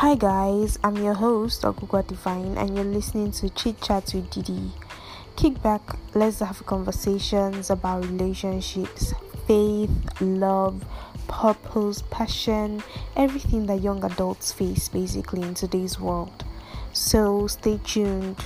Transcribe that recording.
Hi guys, I'm your host Ogugwa Divine and you're listening to Chit Chat with Didi. Kick back, let's have conversations about relationships, faith, love, purpose, passion, everything that young adults face basically in today's world. So stay tuned.